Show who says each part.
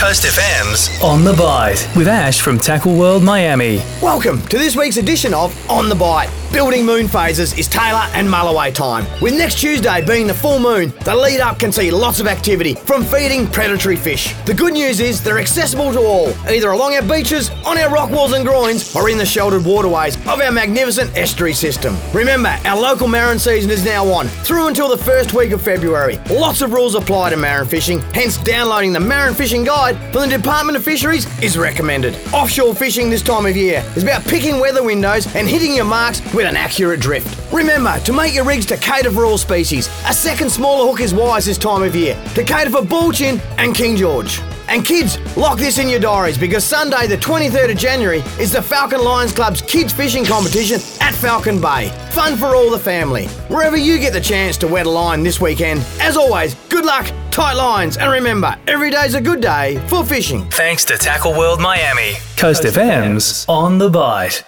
Speaker 1: Coast FM's
Speaker 2: On the Bite with Ash from Tackle World Miami.
Speaker 3: Welcome to this week's edition of On the Bite. Building moon phases is tailor and Mulloway time. With next Tuesday being the full moon, the lead up can see lots of activity from feeding predatory fish. The good news is they're accessible to all, either along our beaches, on our rock walls and groins, or in the sheltered waterways of our magnificent estuary system. Remember, our local marron season is now on, through until the first week of February. Lots of rules apply to marron fishing, hence downloading the Marron Fishing Guide from the Department of Fisheries is recommended. Offshore fishing this time of year is about picking weather windows and hitting your marks with an accurate drift. Remember to make your rigs to cater for all species. A second smaller hook is wise this time of year to cater for baldchin and King George. And kids, lock this in your diaries because Sunday, the 23rd of January, is the Falcon Lions Club's kids fishing competition at Falcon Bay. Fun for all the family. Wherever you get the chance to wet a line this weekend, as always, good luck, tight lines, and remember, every day's a good day for fishing.
Speaker 1: thanks to Tackle World Miami.
Speaker 2: Coast FM's On the Bite.